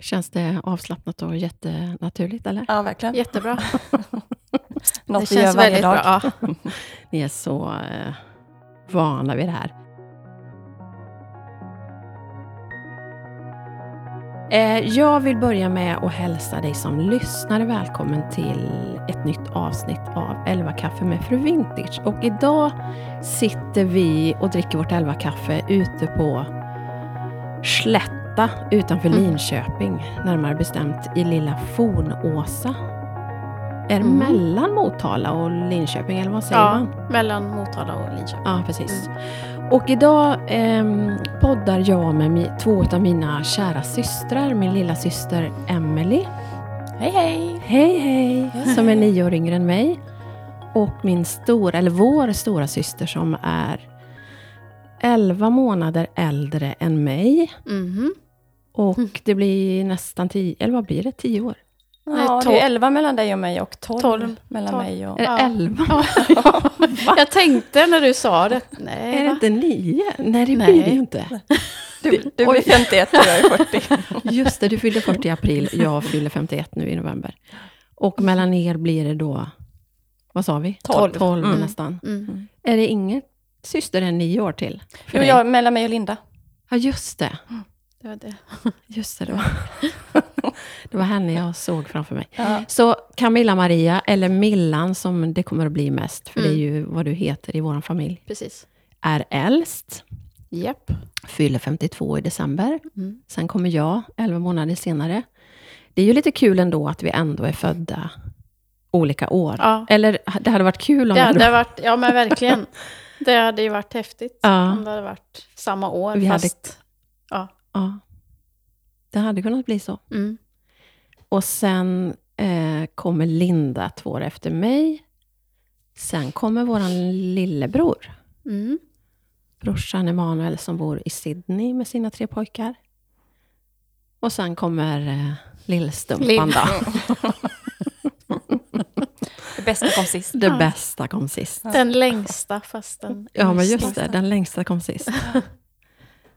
Känns det avslappnat och jättenaturligt, eller? Ja, verkligen. Jättebra. Något det känns väldigt dag. bra. Ja. Ni är så eh, vana vid det här. Eh, jag vill börja med att hälsa dig som lyssnare välkommen till ett nytt avsnitt av 11 kaffe med Fru Vintage. Och idag sitter vi och dricker vårt 11 kaffe ute på Slätta utanför Mm. Linköping. Närmare bestämt i lilla Fornåsa. Är Mm. mellan Motala och Linköping, eller vad säger ja, man? mellan Motala och Linköping. Ja, precis. Och idag ehm, poddar jag med två av mina kära systrar. Min lilla syster Emily. Hej, hej! Hej, hej! Som är nio år yngre än mig. Och min stora, eller vår stora syster som är 11 månader äldre än mig. Mhm. Och det blir nästan tio, eller vad blir det? Tio år? Ja, det är 11 mellan dig och mig och 12, Tolv. mellan Tolv. mig och... Är det Ja. elva? Jag tänkte när du sa det. Nej, Är det va? inte nio? Nej, det Nej. blir det ju inte. Du, du blir 51 och jag är 40. Just det, du fyller 40 i april. Jag fyller 51 nu i november. Och mellan er blir det då, vad sa vi? Tolv. 12 Mm. nästan. Mm. Är det ingen syster än nio år till? för Jo, dig? jag, mellan mig och Linda. Ja, just det. Det var det. Just det, det var, det var henne jag såg framför mig. Ja. Så Camilla Maria, eller Millan som det kommer att bli mest, för det är Mm. ju vad du heter i vår familj, Precis. är äldst, Japp. fyller 52 i december. Mm. Sen kommer jag, 11 månader senare. Det är ju lite kul ändå att vi ändå är födda olika år. Ja. Eller det hade varit kul om Det hade varit, ja men verkligen. Det hade ju varit häftigt Ja. om det hade varit samma år. Vi hade- fast, ja. Ja. Det hade kunnat bli så. Mm. Och sen eh, kommer Linda två år efter mig. Sen kommer våran lillebror, Mm. brorsan Emanuel, som bor i Sydney med sina tre pojkar. Och sen kommer eh, Lillstumpan Lill- då. Det bästa kom sist. Det Ja. bästa kom sist. Den längsta fast den Ja, men just det. Den längsta kom sist.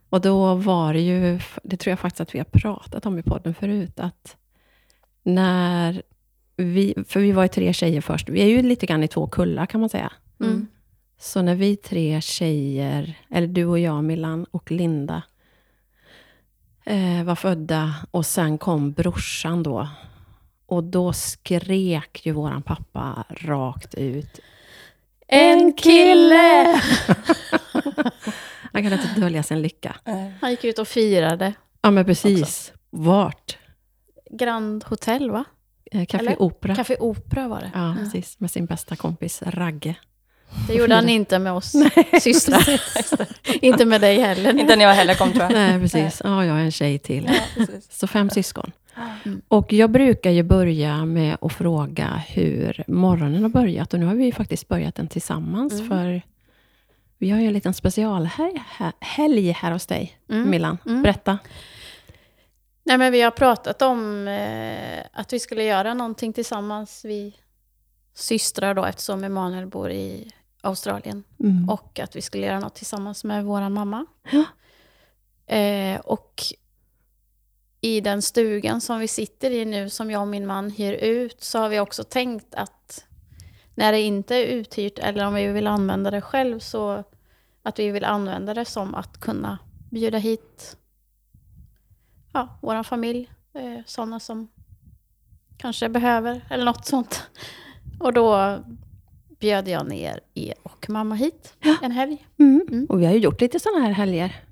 Och då var det ju, det tror jag faktiskt att vi har pratat om i podden förut, att när vi, för vi var ju tre tjejer först, vi är ju lite grann i två kullar kan man säga. Mm. Så när vi tre tjejer, eller du och jag, Millan och Linda, eh, var födda och sen kom brorsan då. Och då skrek ju våran pappa rakt ut. En kille! Han kan inte dölja sin lycka. Han gick ut och firade. Ja, men precis. Vart? Grand Hotel, va? Eh, Café Eller? Opera. Café Opera var det. Ja, Mm. precis. Med sin bästa kompis Ragge. Det gjorde han inte med oss systrar. inte med dig heller. Inte när jag heller kom tror jag. Nej, precis. Ja, jag är en tjej till. Ja. Så fem syskon. Mm. Och jag brukar ju börja med att fråga hur morgonen har börjat. Och nu har vi ju faktiskt börjat den tillsammans. Mm. För vi har ju en liten specialhelg här, hos dig, Mm. Millan. Mm. Berätta. Nej, men vi har pratat om eh, att vi skulle göra någonting tillsammans, vi systrar då, eftersom Emanuel bor i Australien. Mm. Och att vi skulle göra något tillsammans med vår mamma. Ja. Eh, och i den stugan som vi sitter i nu, som jag och min man hyr ut, så har vi också tänkt att när det inte är uthyrt, eller om vi vill använda det själv, så att vi vill använda det som att kunna bjuda hit ja, vår familj, eh, sådana som kanske behöver, eller något sånt. Och då bjöd jag ner er och mamma hit en helg. Mm. Mm. Och vi har ju gjort lite sådana här helger.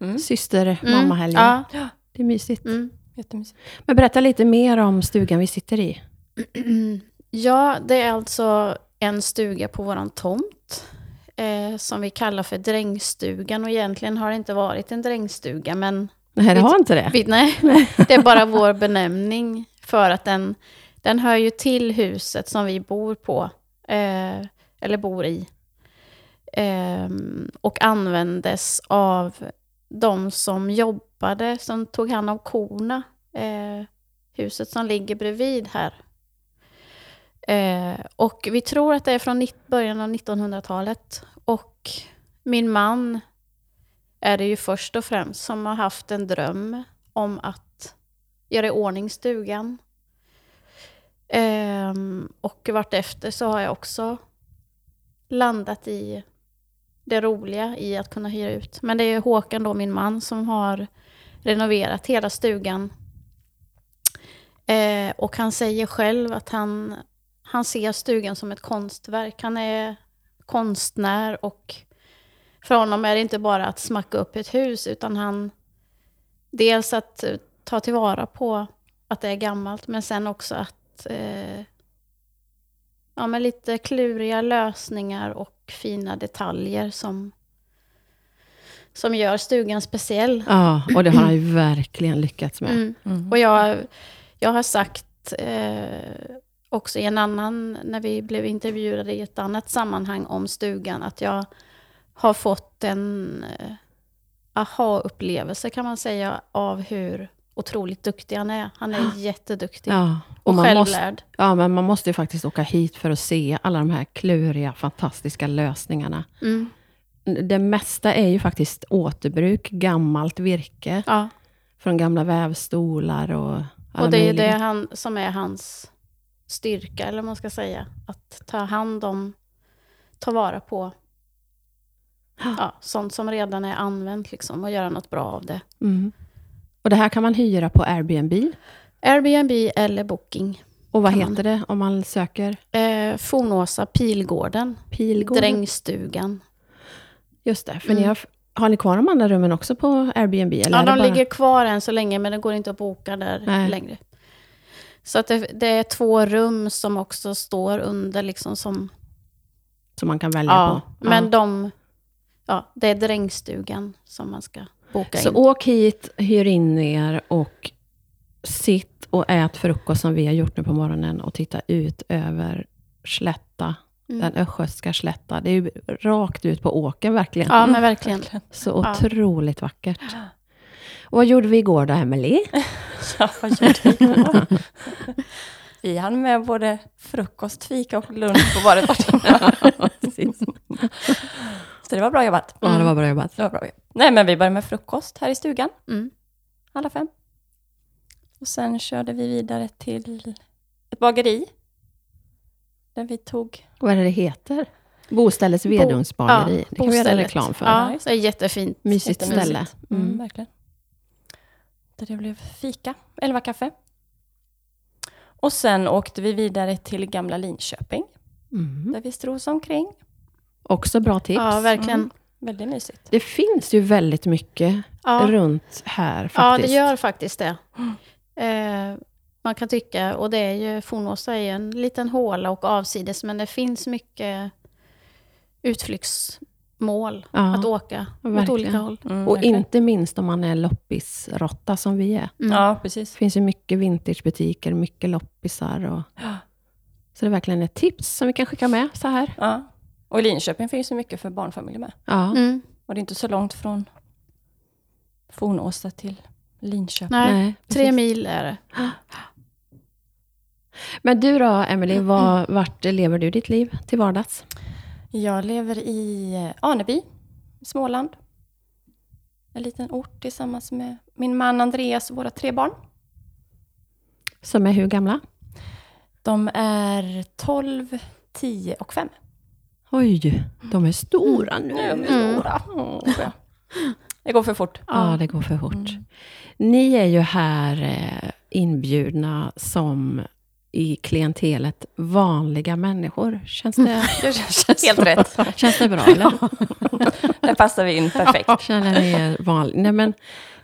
Mm. Syster-mamma-helger. Ja. Det är mysigt. Mm. Jättemysigt. Men berätta lite mer om stugan vi sitter i. ja, det är alltså en stuga på våran tomt eh, som vi kallar för drängstugan. Och egentligen har det inte varit en drängstuga, men Nej, det Vi- har inte det. vi, nej, det är bara vår benämning för att den, den hör ju till huset som vi bor på, eh, eller bor i. Ehm, och användes av de som jobbade, som tog hand om korna. Eh, huset som ligger bredvid här. Eh, och vi tror att det är från början av 1900-talet. Och min man är det ju först och främst som har haft en dröm om att göra i ordning stugan. Eh, och vartefter så har jag också landat i det roliga i att kunna hyra ut. Men det är Håkan då, min man, som har renoverat hela stugan. Eh, och han säger själv att han, han ser stugan som ett konstverk. Han är konstnär och för honom är det inte bara att smacka upp ett hus, utan han... Dels att ta tillvara på att det är gammalt, men sen också att... Eh, ja, med lite kluriga lösningar och fina detaljer som, som gör stugan speciell. Ja, och det har han ju verkligen lyckats med. Mm. Mm. Och jag, jag har sagt eh, också i en annan, när vi blev intervjuade i ett annat sammanhang om stugan, att jag har fått en eh, aha-upplevelse kan man säga av hur otroligt duktig han är. Han är jätteduktig Ja, och, måste, självlärd. ja, men man måste ju faktiskt åka hit för att se alla de här kluriga, fantastiska lösningarna. Mm. Det mesta är ju faktiskt återbruk, gammalt virke, Ja. från gamla vävstolar och Och det är möjliga. det han, som är hans styrka, eller vad man ska säga. Att ta hand om, ta vara på ja, sånt som redan är använt liksom, och göra något bra av det. Mm. Och det här kan man hyra på Airbnb. Airbnb eller Booking. Och vad Kan man. heter det om man söker? Eh, Fornåsa, Pilgården, Pilgården? Drängstugan. Just det, för ni Mm. har, har ni kvar de andra rummen också på Airbnb? Eller Ja, de bara... ligger kvar än så länge, men det går inte att boka där Nej. längre. Så att det, det är två rum som också står under liksom som... Som man kan välja Ja, på? men de... Ja, det är drängstugan som man ska boka Så in. åk hit, hyr in er och sitt och ät frukost som vi har gjort nu på morgonen och titta ut över slätta, Mm. den östgötska slätta. Det är ju rakt ut på åken verkligen. Ja, men verkligen. Så Ja. otroligt vackert. Och vad gjorde vi igår då, Emily? Ja, vad gjorde vi igår? Vi hann med både frukost, fika och lunch på bara ett par timmar. Så det var bra jobbat. Ja, det var bra jobbat. Det var bra. Nej, men vi började med frukost här i stugan, Mm. alla fem. Och sen körde vi vidare till ett bageri. Där vi tog... Vad är det det heter? Boställets vedugnsbageri. det kan vi göra reklam för. Ja, det är jättefint. Mysigt ställe. Mm. Mm. verkligen. Där det blev fika, elva kaffe. Och sen åkte vi vidare till gamla Linköping, Mm. där vi stros omkring. Också bra tips. Ja, verkligen. Mm. Väldigt mysigt. Det finns ju väldigt mycket Ja. runt här faktiskt. Ja, det gör faktiskt det. Eh, man kan tycka, och det är ju, Fornåsa är ju en liten håla och avsides, men det finns mycket utflyktsmål Ja, att åka åt verkligen. olika håll. Mm, Och verkligen. inte minst om man är loppisrotta som vi är. Mm. Ja, precis. Det finns ju mycket vintagebutiker, mycket loppisar. Och... Så det är verkligen ett tips som vi kan skicka med så här. Ja. Och i Linköping finns det mycket för barnfamiljer med. Ja. Mm. Och det är inte så långt från Fornåsa till Linköping. Nej, Nej, tre mil är det. Men du då, Emily, var, vart lever du ditt liv till vardags? Jag lever i eh, Aneby, i Småland. En liten ort tillsammans med min man Andreas och våra tre barn. Som är hur gamla? De är 12, 10 och 5. Oj, de är stora nu. De är Mm. stora. Åh, ja. Det går för fort. Ja, det går för fort. Mm. Ni är ju här eh, inbjudna som i klientelet vanliga människor. Känns det, Det känns helt rätt. känns det bra, eller? Där passar vi in perfekt. Känner ni er vanliga? Nej, men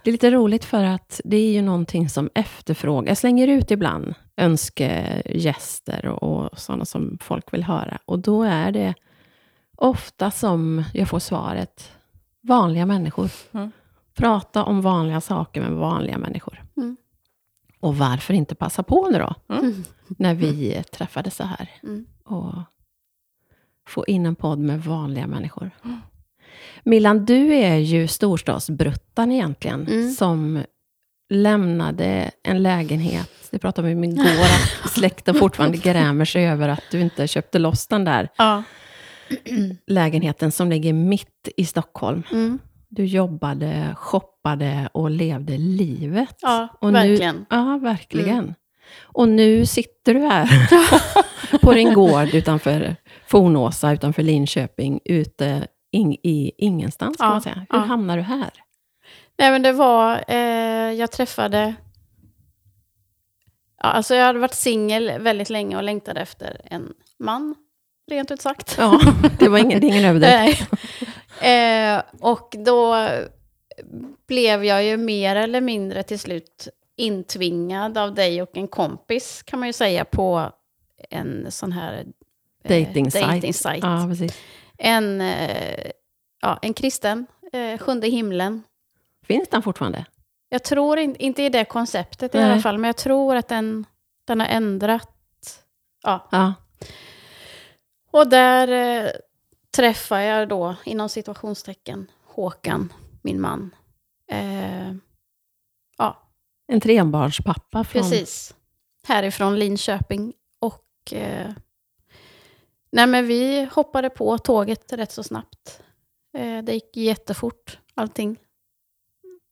det är lite roligt för att det är ju någonting som efterfrågas. Jag slänger ut ibland önskegäster och, och sådana som folk vill höra. Och då är det ofta som jag får svaret, vanliga människor. Mm. Prata om vanliga saker med vanliga människor. Mm. Och varför inte passa på nu då, Mm. när vi träffades så här. Mm. Och få in en podd med vanliga människor. Millan, du är ju storstadsbruttan egentligen, Mm. som lämnade en lägenhet, det pratade vi om igår, att släkten fortfarande grämer sig över att du inte köpte loss den där Ja. Lägenheten som ligger mitt i Stockholm. Mm. Du jobbade, shoppade och levde livet. Ja, och verkligen. Nu, ja, verkligen. Och nu sitter du här på din gård utanför Fornåsa, utanför Linköping, ute in, i ingenstans kan Ja, man säga. Hur ja. hamnar du här? Nej men det var, eh, jag träffade, ja, alltså jag hade varit singel väldigt länge och längtade efter en man, rent ut sagt. Ja, det var ingen, det ingen överdrift. Eh, och då blev jag ju mer eller mindre till slut intvingad av dig och en kompis, kan man ju säga, på en sån här eh, Dating site. dating-site. Ja, precis. En, eh, ja, en kristen, eh, Sjunde himlen. Finns den fortfarande? Jag tror in, inte i det konceptet i Nej. alla fall, men jag tror att den, den har ändrat. Ja. Ja. Och där eh, träffar jag då, inom situationstecken, Håkan, min man. Eh, ja, En trebarnspappa från... precis. Härifrån Linköping. Och eh, nej, men vi hoppade på tåget rätt så snabbt. Eh, det gick jättefort, allting.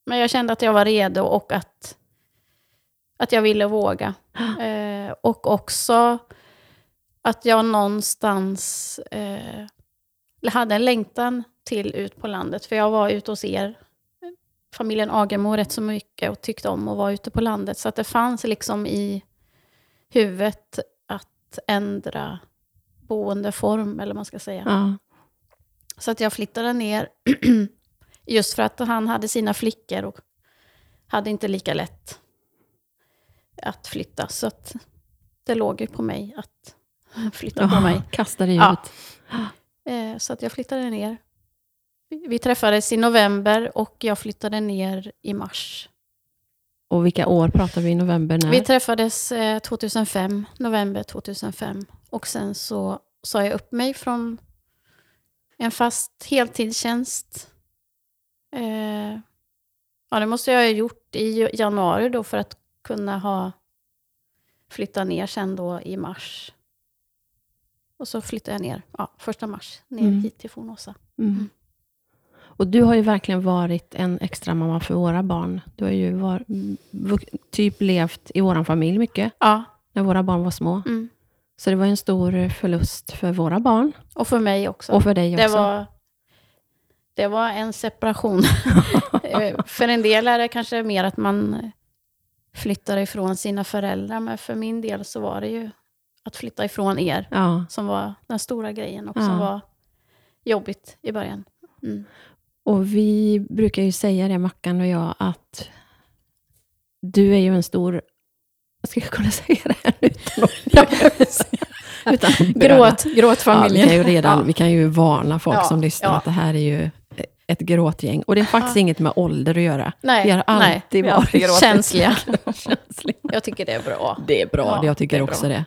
Men jag kände att jag var redo och att, att jag ville våga. Eh, och också att jag någonstans eh, hade en längtan till ut på landet. För jag var ute hos er, familjen Agemo, rätt så mycket och tyckte om att vara ute på landet. Så att det fanns liksom i huvudet att ändra boendeform, eller vad man ska säga. Ja. Så att jag flyttade ner just för att han hade sina flickor och hade inte lika lätt att flytta. Så att det låg ju på mig att flytta på mig. Kasta dig Ja. ut. Eh, Så att jag flyttade ner. Vi- träffades i november och jag flyttade ner i mars. Och vilka år pratar vi i november? När? Vi träffades eh, 2005, november 2005. Och sen så sa jag upp mig från en fast heltidstjänst. Eh, ja, det måste jag ha gjort i januari då för att kunna ha flytta ner sen då i mars. Och så flyttade jag ner, ja, första mars, ner Mm. hit till Fornåsa. Mm. Och du har ju verkligen varit en extra mamma för våra barn. Du har ju var, typ levt i vår familj mycket, Ja, när våra barn var små. mm. Så det var en stor förlust för våra barn, och för mig också. och för dig också. Det var, det var en separation. Eh, för en del är det kanske mer att man flyttar ifrån sina föräldrar, men för min del så var det ju att flytta ifrån er Ja. som var den stora grejen och Ja. som var jobbigt i början. Mm. Och vi brukar ju säga det, Mackan och jag, att du är ju en stor... Ska jag kunna säga det här utan att, utan att? Gråt, Ja, vi, gråtfamiljen. kan ju redan, vi kan ju varna folk som lyssnar att det här är ju ett gråtgäng. Och det är faktiskt inget med ålder att göra. Nej, Vi har nej, alltid alltid varit känsliga. känsliga. Jag tycker det är bra. Det är bra, Ja, jag tycker det är också bra. det.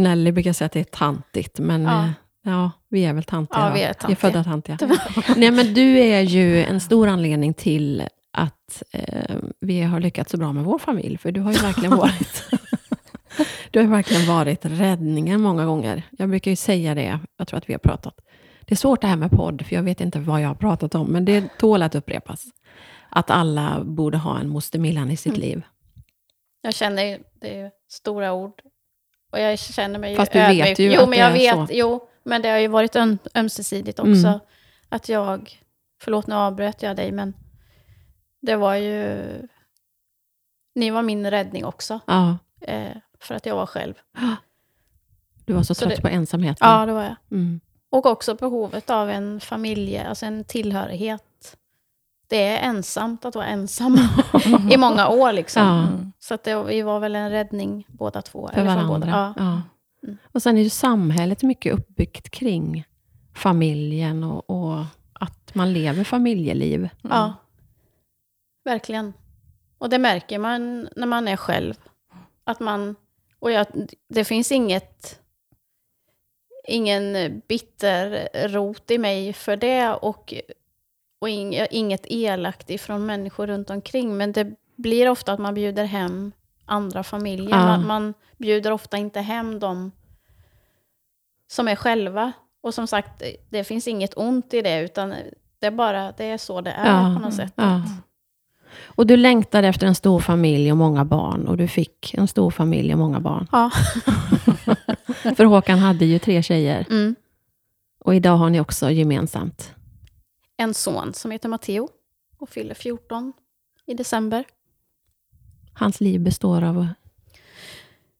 Nelly brukar säga att det är tantigt, men Ja. ja, ja vi är väl tantiga. Ja, vi är Vi är tantiga. födda tantiga. Nej, men du är ju en stor anledning till att eh, vi har lyckats så bra med vår familj, för du har ju verkligen varit Du har verkligen varit räddningen många gånger. Jag brukar ju säga det, jag tror att vi har pratat. Det är svårt det här med podd, för jag vet inte vad jag har pratat om, men det tål att upprepas. Att alla borde ha en moster Millan i sitt Mm. liv. Jag känner ju, det är stora ord. Och jag känner mig Fast du vet ödmjuk. ju Jo, att men det jag är vet, så. jo, men det har ju varit öm, ömsesidigt också. Mm. Att jag, förlåt nu avbröt jag dig, men det var ju, ni var min räddning också. Ja, Eh, för att jag var själv. du var så, Så trött det- på ensamheten. Ja, det var jag. Mm. Och också behovet av en familje, alltså en tillhörighet. Det är ensamt att vara ensam i många år liksom. Ja. Mm. Så att det, vi var väl en räddning båda två. för eller varandra. Båda. Ja. Mm. Och sen är ju samhället mycket uppbyggt kring familjen och, och att man lever familjeliv. Ja, verkligen. Och det märker man när man är själv. Att man, och jag, det finns inget, ingen bitter rot i mig för det och, och ing, inget elakt ifrån människor runt omkring. Men det blir ofta att man bjuder hem andra familjer. Ja. Man, man bjuder ofta inte hem dem som är själva. Och som sagt, det finns inget ont i det, utan Det är bara, det är så det är Ja, på något sätt. ja. Och du längtade efter en stor familj och många barn. Och du fick en stor familj och många barn. Ja. För Håkan hade ju tre tjejer. Mm. Och idag har ni också gemensamt. En son som heter Matteo och fyller 14 i december. Hans liv består av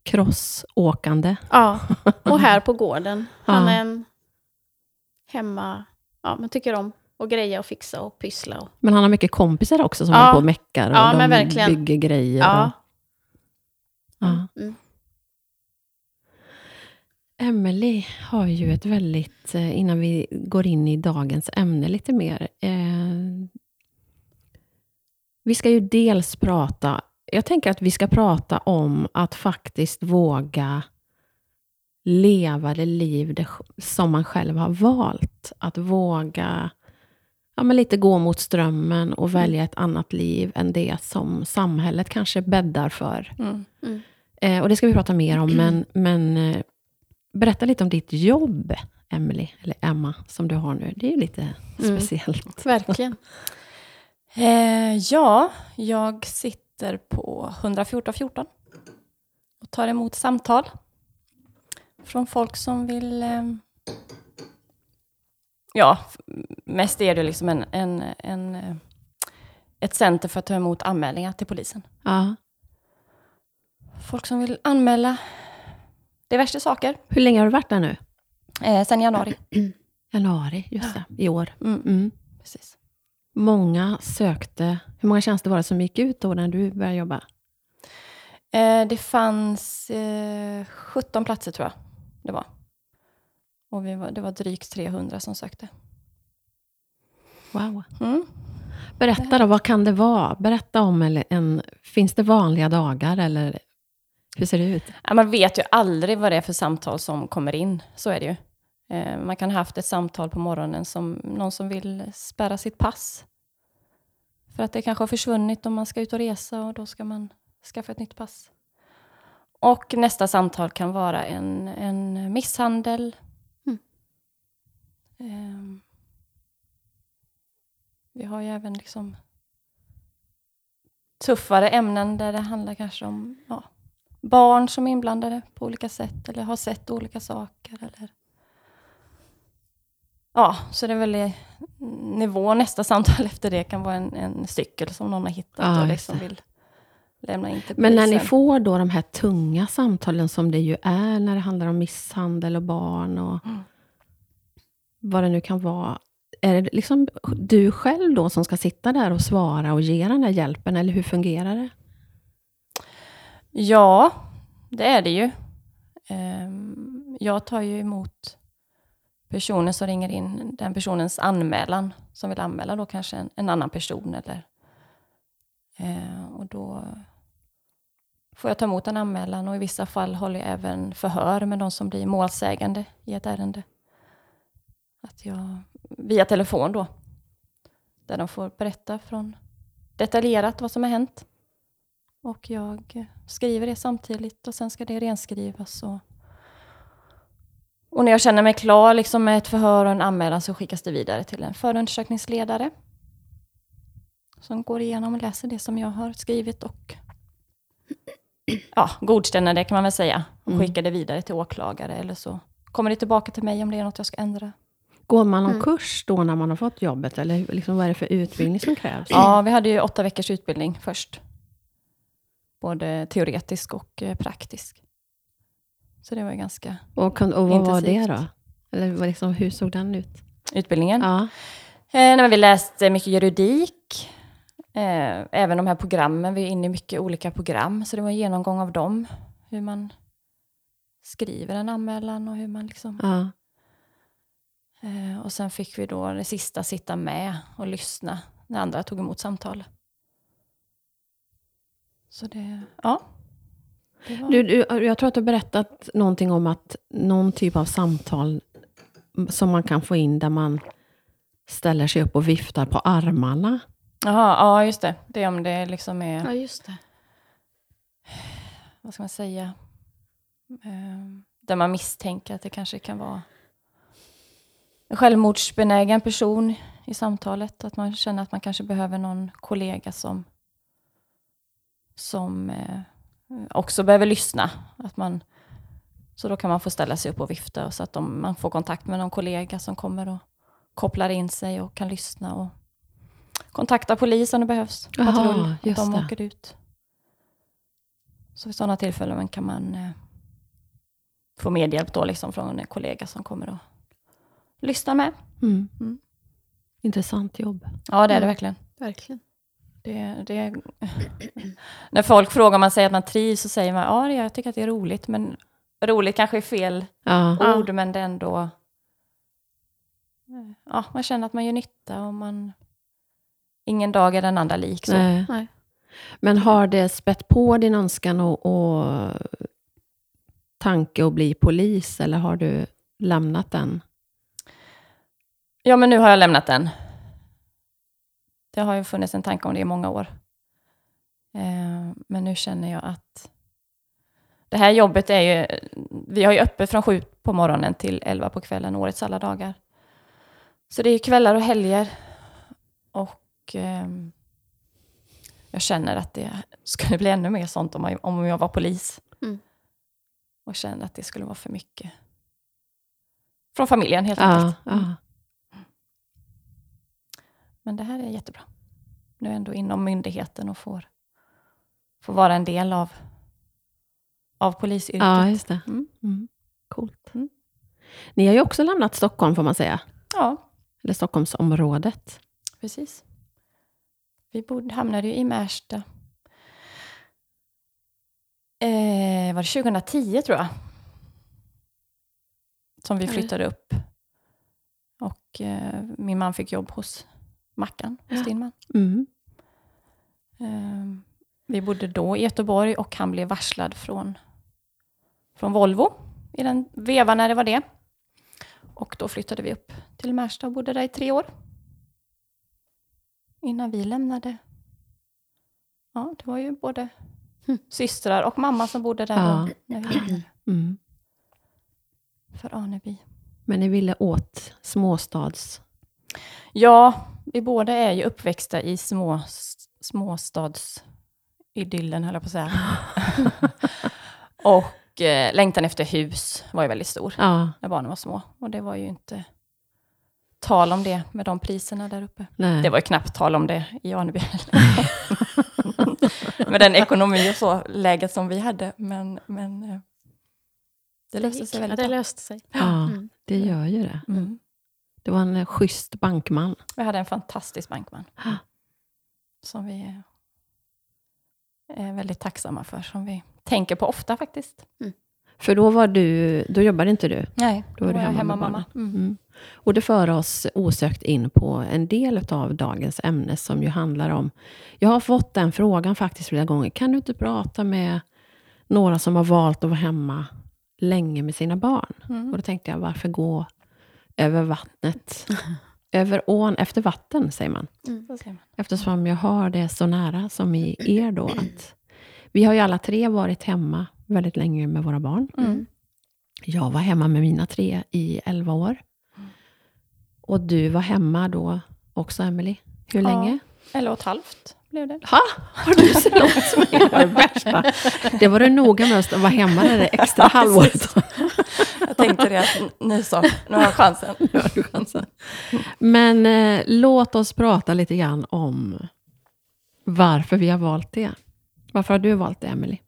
crossåkande. Ja, och här på gården. Han Ja. är en hemma, ja men tycker om att greja och fixa och pyssla. Och, Men han har mycket kompisar också som Ja. håller på och meckar och Ja, de bygger grejer. ja. Och, ja. Mm. Emily har ju ett väldigt, eh, innan vi går in i dagens ämne lite mer. Eh, vi ska ju dels prata, jag tänker att vi ska prata om att faktiskt våga leva det liv det, som man själv har valt. Att våga ja, men lite gå mot strömmen och välja ett annat liv än det som samhället kanske bäddar för. Mm. Eh, och det ska vi prata mer om, men, men eh, berätta lite om ditt jobb, Emily, eller Emma, som du har nu. Det är ju lite Mm. speciellt. Verkligen. Eh, ja, jag sitter på 114 14 och tar emot samtal från folk som vill... Eh, ja, mest är det liksom en, en, en, eh, ett center för att ta emot anmälningar till polisen. Ja. Folk som vill anmäla diverse saker. Hur länge har du varit där nu? Eh, sen januari. Januari, just det, i år. Mm, Mm. precis. Många sökte. Hur många tjänster var det som gick ut då när du började jobba? Eh, det fanns eh, 17 platser tror jag det var. Och var, det var drygt 300 som sökte. Wow. Mm. Berätta då, vad kan det vara? Berätta om eller en... Finns det vanliga dagar eller hur ser det ut? Ja, man vet ju aldrig vad det är för samtal som kommer in. Så är det ju. Eh, man kan ha haft ett samtal på morgonen som någon som vill spärra sitt pass. För att det kanske har försvunnit om man ska ut och resa och då ska man skaffa ett nytt pass. Och nästa samtal kan vara en, en misshandel. Mm. Ehm, vi har ju även liksom tuffare ämnen där det handlar kanske om ja, barn som är inblandade på olika sätt eller har sett olika saker. Eller... Ja, så det är väl nivå. Nästa samtal efter det kan vara en, en cykel som någon har hittat Ja, och liksom vill lämna in till Men när ni får då de här tunga samtalen som det ju är när det handlar om misshandel och barn och Mm. vad det nu kan vara. Är det liksom du själv då som ska sitta där och svara och ge den här hjälpen, eller hur fungerar det? Ja, det är det ju. Ehm, jag tar ju emot personer som ringer in, den personens anmälan, som vill anmäla då kanske en, en annan person. Eller, eh, och då får jag ta emot en anmälan och i vissa fall håller jag även förhör med de som blir målsägande i ett ärende. Att jag, via telefon då, där de får berätta från detaljerat vad som har hänt. Och jag skriver det samtidigt och sen ska det renskrivas. Och, och när jag känner mig klar liksom med ett förhör och en anmälan så skickas det vidare till en förundersökningsledare. Som går igenom och läser det som jag har skrivit och ja, godkänner det kan man väl säga. Och Mm. skickar det vidare till åklagare eller så kommer det tillbaka till mig om det är något jag ska ändra. Går man någon Mm. kurs då när man har fått jobbet, eller liksom, vad är det för utbildning som krävs? Ja, vi hade ju åtta veckors utbildning först. Både teoretisk och eh, praktisk. Så det var ganska Och, och vad var det Intensivt. då? Eller liksom, hur såg den ut? utbildningen. Ja. Eh, vi läste mycket juridik. Eh, även de här programmen, vi är inne i mycket olika program. Så det var en genomgång av dem. Hur man skriver en anmälan och hur man liksom... ja. Eh, och sen fick vi då det sista sitta med och lyssna när andra tog emot samtal. Så det, ja. Det var, Du, du, jag tror att du har berättat någonting om att någon typ av samtal som man kan få in där man ställer sig upp och viftar på armarna. Jaha, ja just det. Det är om det liksom är... Ja, just det. vad ska man säga, eh, där man misstänker att det kanske kan vara en självmordsbenägen person i samtalet. Att man känner att man kanske behöver någon kollega som, som eh, också behöver lyssna. Att man, så då kan man få ställa sig upp och vifta så att de, man får kontakt med någon kollega som kommer och kopplar in sig och kan lyssna och kontakta polis om det behövs. Patrull, att de det. åker ut. Så vid sådana tillfällen kan man eh, få medhjälp då liksom från en kollega som kommer och lyssnar med. Mm. Mm. Intressant jobb. Ja, det är det Mm. verkligen. Verkligen. Det, det, när folk frågar om man säger att man trivs så säger man ja, jag tycker att det är roligt. Men roligt kanske är fel Ja. Ja. ord, men det är ändå... Ja, man känner att man gör nytta och man... Ingen dag är den andra lik. Så. Nej. Nej. Men har det spett på din önskan och, och tanke att bli polis, eller har du lämnat den? Ja, men nu har jag lämnat den. Det har ju funnits en tanke om det i många år. Eh, men nu känner jag att det här jobbet är ju... Vi har ju öppet från sju på morgonen till elva på kvällen, årets alla dagar. Så det är kvällar och helger. Och ehm, jag känner att det skulle bli ännu mer sånt om, jag, om jag var polis. Mm. Och känner att det skulle vara för mycket. Från familjen helt enkelt. Ja. Men det här är jättebra. Nu är jag ändå inom myndigheten och får, får vara en del av, av polisyrket. ja, just det. Mm. Mm. Coolt. Mm. Ni har ju också lämnat Stockholm, får man säga. Ja, Eller Stockholmsområdet. precis. Vi bodde, hamnade ju i Märsta. Eh, var det 2010 tror jag? Som vi flyttade upp. Och eh, min man fick jobb hos Mackan, hos din man. Mm. Vi bodde då i Göteborg och han blev varslad från, från Volvo i den vevan när det var det. Och då flyttade vi upp till Märsta och bodde där i tre år. Innan vi lämnade. Ja, det var ju både Hm. systrar och mamma som bodde där Ja. då, när vi lämnade Mm. för Aneby. Men ni ville åt småstads... Ja, vi båda är ju uppväxta i små, småstadsidyllen, höll jag på att säga. och eh, längtan efter hus var ju väldigt stor Ja, när barnen var små. Och det var ju inte tal om det med de priserna där uppe. nej. Det var ju knappt tal om det i Aneby. med den ekonomi och så, läget som vi hade. Men, men eh, det löste sig Ja, väldigt det bra. löste sig. ja, Mm. det gör ju det. Mm. Det var en eh, schysst bankman. Vi hade en fantastisk bankman. Ja. Som vi är väldigt tacksamma för. Som vi tänker på ofta faktiskt. För då var du, då jobbade inte du. Nej, Då är du jag hemma med hemmamamma. Mm. Mm. Och det för oss osökt in på en del av dagens ämne som ju handlar om... Jag har fått den frågan faktiskt flera gånger. Kan du inte prata med några som har valt att vara hemma länge med sina barn? Mm. Och då tänkte jag, varför gå över vattnet? över ån efter vatten, säger man. Man. Eftersom jag har det så nära som i er då. Att vi har ju alla tre varit hemma väldigt länge med våra barn. Mm. Jag var hemma med mina tre i 11 år. Och du var hemma då också, Emily. Hur Ja. länge? Eller och ett halvt blev det. Ha? Har du så långt som är det värsta. Det var du noga med att vara hemma det extra halvåret. Jag tänkte det att n- ni sa, nu har jag chansen. Nu har du chansen. Men eh, låt oss prata lite grann om varför vi har valt det. Varför har du valt det, Emily?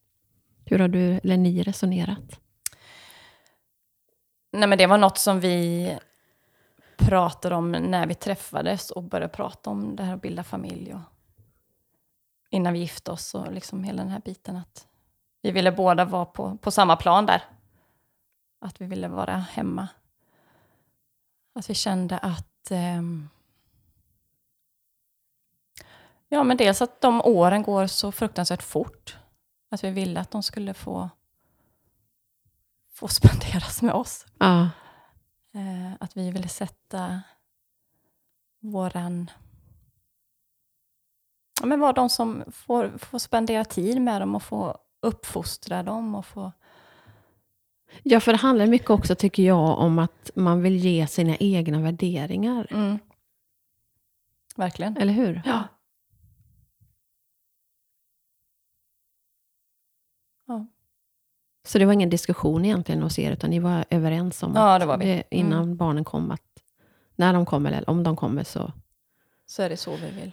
Hur har du, eller ni, resonerat? Nej, men det var något som vi pratade om när vi träffades och började prata om det här att bilda familj. Och innan vi gifte oss och liksom hela den här biten. att Vi ville båda vara på, på samma plan där. Att vi ville vara hemma. Att vi kände att... ehm, ja, men dels att de åren går så fruktansvärt fort. Att vi ville att de skulle få, få spenderas med oss. Ja, Eh, att vi ville sätta våran... Ja, men vara de som får, får spendera tid med dem och få uppfostra dem och få... Ja, för det handlar mycket också, tycker jag, om att man vill ge sina egna värderingar. Mm, Verkligen. Eller hur? Ja. Ja. Så det var ingen diskussion egentligen hos er, utan ni var överens om Ja, att det var vi. innan Mm. barnen kom, att när de kommer, eller om de kommer så... Så är det så vi vill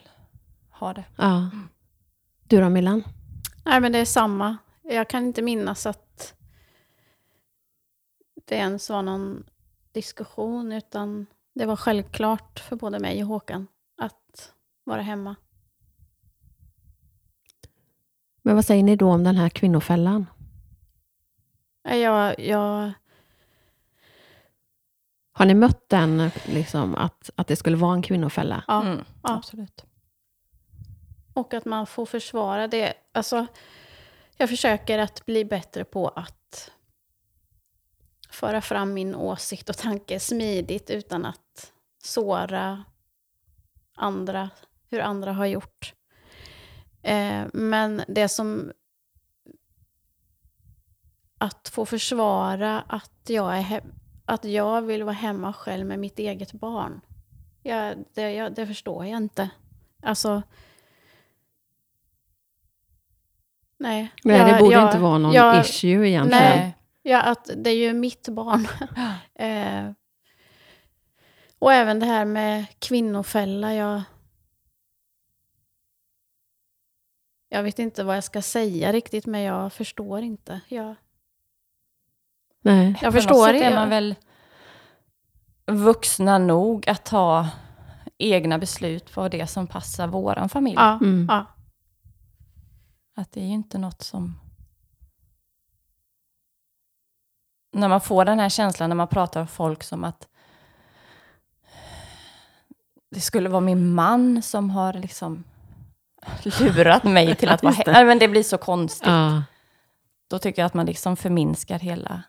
ha det. Ja. Du då Millan? Nej, men det är samma. Jag kan inte minnas att det ens var någon diskussion, utan det var självklart för både mig och Håkan att vara hemma. Men vad säger ni då om den här kvinnofällan? Nej, Jag, jag, Har ni mött den, liksom, att, att det skulle vara en kvinnofälla? ja, Mm, ja. Absolut. Och att man får försvara det. Alltså, jag försöker att bli bättre på att föra fram min åsikt och tanke smidigt utan att såra andra, hur andra har gjort. Eh, men det som... Att få försvara att jag, är att jag vill vara hemma själv med mitt eget barn. Jag, det, jag, det förstår jag inte. Alltså... Nej. Nej, jag- det borde jag- inte vara någon jag- issue egentligen. Nej. Ja, att det är ju mitt barn. eh, och även det här med kvinnofälla. Jag, jag vet inte vad jag ska säga riktigt, men jag förstår inte. Jag, Nej. jag förstår inte. är man väl vuxna nog att ta egna beslut på det som passar våran familj. Ja, Mm. ja. Att det är ju inte något som... När man får den här känslan när man pratar om folk som att det skulle vara min man som har liksom lurat mig till att vara hemma. Men det blir så konstigt. Ja. Då tycker jag att man liksom förminskar hela...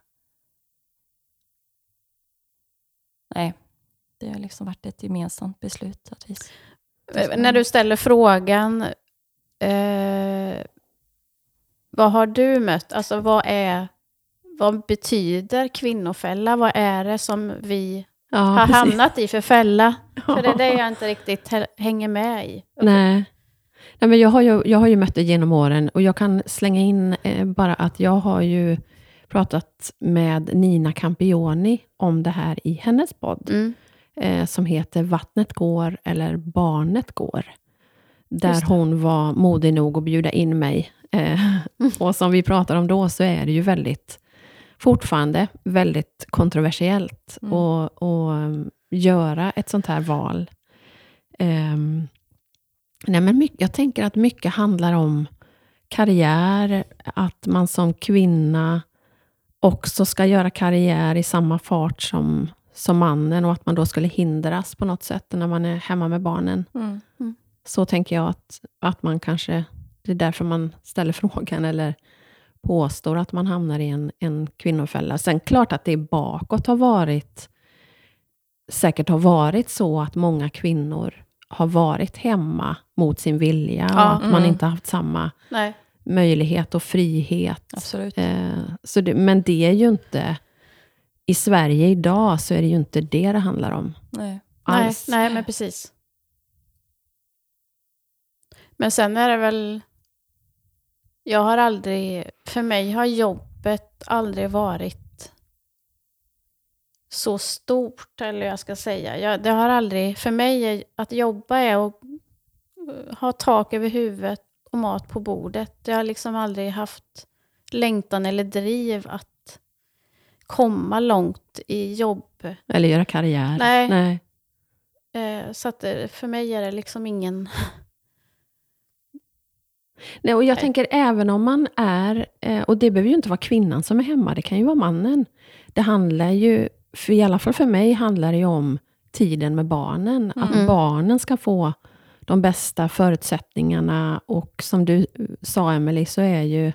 Nej, det har liksom varit ett gemensamt beslut. Att vi... Eh, När du ställer frågan, eh, vad har du mött? Alltså vad är, vad betyder kvinnofälla? Vad är det som vi Ja, har precis. hamnat i för fälla? För det är det jag inte riktigt hä- hänger med i. Nej. Nej men jag, har ju, jag har ju mött det genom åren och jag kan slänga in eh, bara att jag har ju pratat med Nina Campioni om det här i hennes podd, Mm. eh, som heter Vattnet går eller Barnet går. Där hon var modig nog att bjuda in mig. Eh, och som vi pratade om då så är det ju väldigt, fortfarande väldigt kontroversiellt Mm. att att, um, göra ett sånt här val. Ehm, nej men mycket, jag tänker att mycket handlar om karriär, att man som kvinna också ska göra karriär i samma fart som, som mannen och att man då skulle hindras på något sätt när man är hemma med barnen. Mm. Så tänker jag att, att man kanske, det är därför man ställer frågan eller påstår att man hamnar i en, en kvinnofälla. Sen klart att det bakåt har varit, säkert har varit så att många kvinnor har varit hemma mot sin vilja Ja. och att man Mm. inte har haft samma Nej. möjlighet och frihet. Absolut. Eh, så det, men det är ju inte, i Sverige idag så är det ju inte det det handlar om Nej. Nej, nej, men precis. Men sen är det väl... Jag har aldrig... För mig har jobbet aldrig varit så stort, eller jag ska säga. Jag, det har aldrig... För mig, är, att jobba är att eh, ha tak över huvudet och mat på bordet. Jag har liksom aldrig haft längtan eller driv att komma långt i jobb. Eller göra karriär. Nej. Nej. Eh, så att det, för mig är det liksom ingen... Nej, och jag Nej. tänker även om man är, eh, och det behöver ju inte vara kvinnan som är hemma, det kan ju vara mannen. Det handlar ju, för i alla fall för mig, handlar det ju om tiden med barnen. Att Mm. barnen ska få de bästa förutsättningarna. Och som du sa, Emily så är ju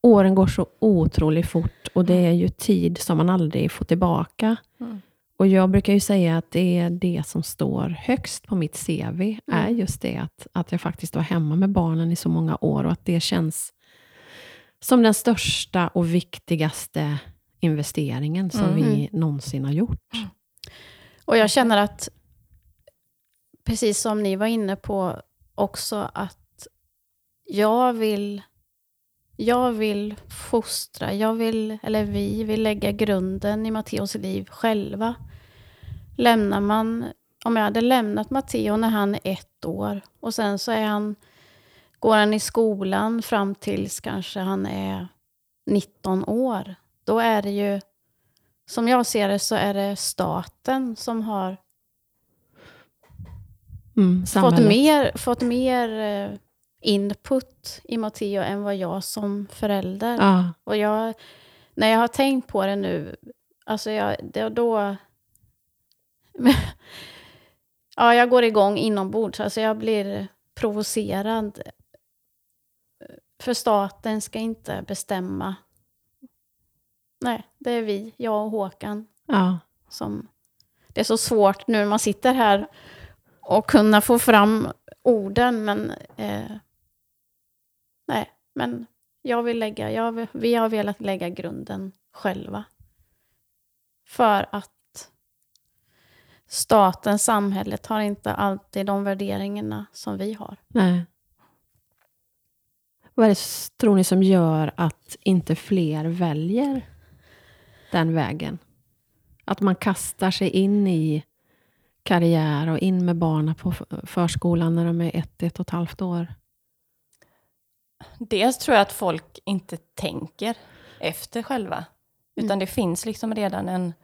åren går så otroligt fort och det är ju tid som man aldrig får tillbaka. Mm. Och jag brukar ju säga att det är det som står högst på mitt CV, är just det att, att jag faktiskt var hemma med barnen i så många år och att det känns som den största och viktigaste investeringen som Mm. vi någonsin har gjort. Och jag känner att precis som ni var inne på också, att jag vill, jag vill fostra, jag vill, eller vi vill lägga grunden i Matteos liv själva. Lämnar man, om jag hade lämnat Matteo när han är ett år och sen så är han, går han i skolan fram tills kanske han är 19 år, då är det ju, som jag ser det, så är det staten som har Mm, fått mer, fått mer eh, input i Matteo än vad jag som förälder. Ja, Och jag, när jag har tänkt på det nu, alltså jag, det, då... ja, jag går igång inombords. Alltså jag blir provocerad. För staten ska inte bestämma. Nej, det är vi, jag och Håkan, ja. som... Det är så svårt nu när man sitter här och kunna få fram orden, men... Eh, nej, men jag vill lägga, jag, vi har velat lägga grunden själva. För att staten, samhället har inte alltid de värderingarna som vi har. Nej. Vad är det, tror ni, som gör att inte fler väljer den vägen? Att man kastar sig in i karriär och in med barnen på förskolan när de är ett, ett och ett halvt år. Dels tror jag att folk inte tänker efter själva. Utan Mm. det finns liksom redan en,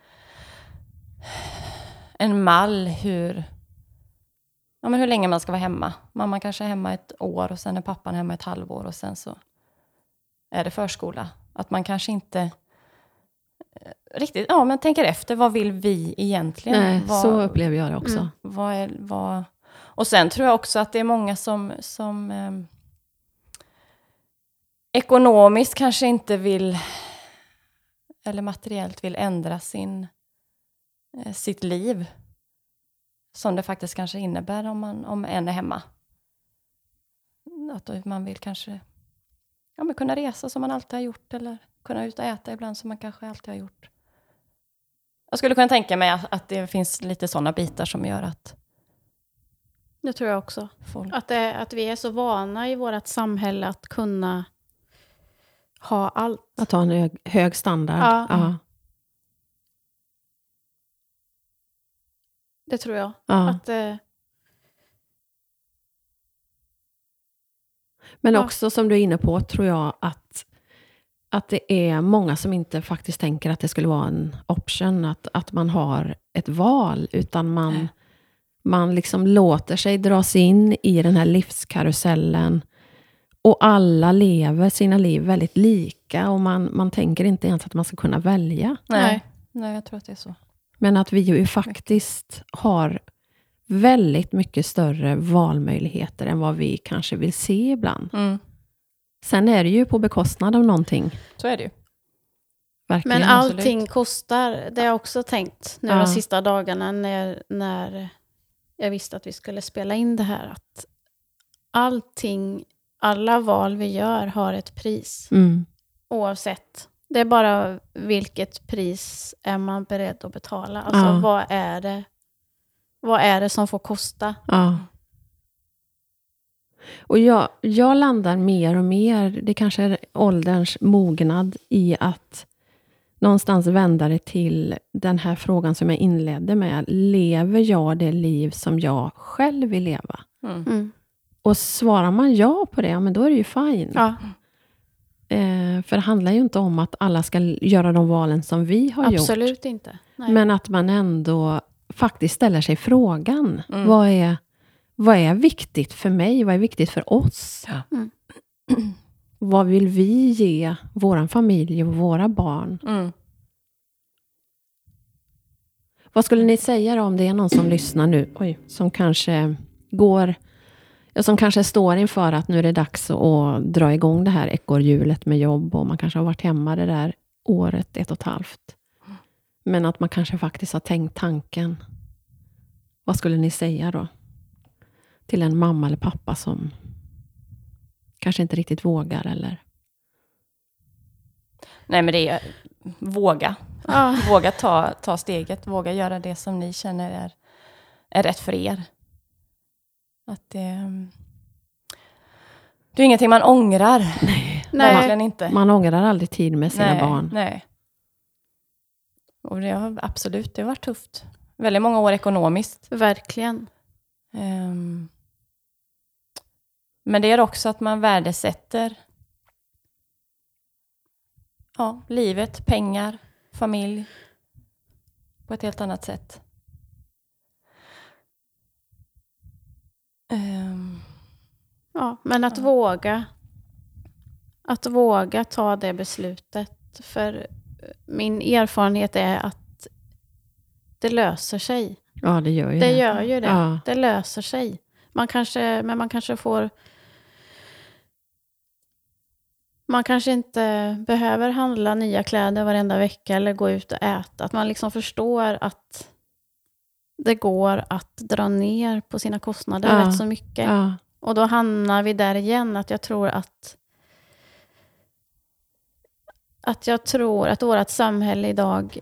en mall hur, ja, men hur länge man ska vara hemma. Mamman kanske är hemma ett år och sen är pappan hemma ett halvår och sen så är det förskola. Att man kanske inte eh, riktigt ja, men tänker efter. Vad vill vi egentligen? Nej, vad, så upplever jag det också. Mm. vad är, vad... Och sen tror jag också att det är många som, som ehm, ekonomiskt kanske inte vill, eller materiellt vill ändra sin, eh, sitt liv. Som det faktiskt kanske innebär om, man, om en är hemma. Att man vill kanske ja, men kunna resa som man alltid har gjort, eller kunna ut och äta ibland som man kanske alltid har gjort. Jag skulle kunna tänka mig att, att det finns lite sådana bitar som gör att Det tror jag också. folk... Att, det, att vi är så vana i vårt samhälle att kunna ha allt. Att ha en hög, hög standard. Ja. Ja. Det tror jag. Ja. Att, eh, Men också som du är inne på, tror jag att, att det är många som inte faktiskt tänker att det skulle vara en option, att, att man har ett val, utan man, man liksom låter sig dras in i den här livskarusellen. Och alla lever sina liv väldigt lika och man, man tänker inte ens att man ska kunna välja. Nej. Nej. Jag tror att det är så. Men att vi ju faktiskt har väldigt mycket större valmöjligheter än vad vi kanske vill se ibland. Mm. Sen är det ju på bekostnad av någonting. Så är det ju. Verkligen. men absolut. allting kostar. Det har jag också tänkt nu Ja. de sista dagarna när, när jag visste att vi skulle spela in det här. Att allting, alla val vi gör har ett pris. Mm. Oavsett. Det är bara vilket pris är man beredd att betala. Alltså Ja. vad är det vad är det som får kosta? Ja. Och jag, jag landar mer och mer, det kanske är ålderns mognad, i att någonstans vända det till den här frågan som jag inledde med. Lever jag det liv som jag själv vill leva? Mm. Mm. Och svarar man ja på det, ja, men då är det ju fine. Ja, Eh, för det handlar ju inte om att alla ska göra de valen som vi har gjort. absolut inte. Nej. Men att man ändå faktiskt ställer sig frågan. Mm. Vad, är, vad är viktigt för mig? Vad är viktigt för oss? Ja. Mm. Vad vill vi ge vår familj och våra barn? Mm. Vad skulle ni säga då om det är någon som lyssnar nu, oj, som kanske går, som kanske står inför att nu är det dags att dra igång det här ekorrhjulet med jobb och man kanske har varit hemma det där året, ett och ett halvt. Men att man kanske faktiskt har tänkt tanken. Vad skulle ni säga då? Till en mamma eller pappa som kanske inte riktigt vågar eller... Nej, men det är våga. Ja. Våga ta, ta steget, våga göra det som ni känner är, är rätt för er. Att det, mm, det är ingenting man ångrar. Nej. Nej. Verkligen inte. Man ångrar aldrig tid med sina nej, barn. Nej. Och det har absolut, det har varit tufft. Väldigt många år ekonomiskt. Verkligen. Ehm, men det är också att man värdesätter ja, livet, pengar, familj på ett helt annat sätt. Ehm, Ja, men att Ja. våga. Att våga ta det beslutet. För min erfarenhet är att det löser sig. Ja, det gör ju Det det. gör ju det. Ja. Det löser sig. Man kanske, men man kanske får... Man kanske inte behöver handla nya kläder varenda vecka eller gå ut och äta. Att man liksom förstår att det går att dra ner på sina kostnader Ja. rätt så mycket. Ja. Och då hamnar vi där igen, att jag tror att att jag tror att vårt samhälle idag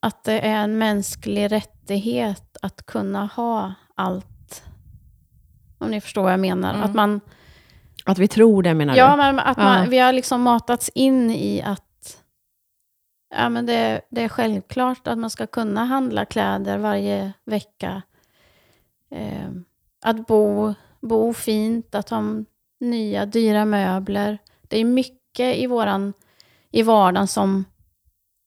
att det är en mänsklig rättighet att kunna ha allt. Om ni förstår vad jag menar. Mm. Att man, Att vi tror det menar ja, du? men att Ja. man, vi har liksom matats in i att ja, men det, det är självklart att man ska kunna handla kläder varje vecka. Eh, att bo, bo fint, att ha nya dyra möbler. Det är mycket i, våran, i vardagen som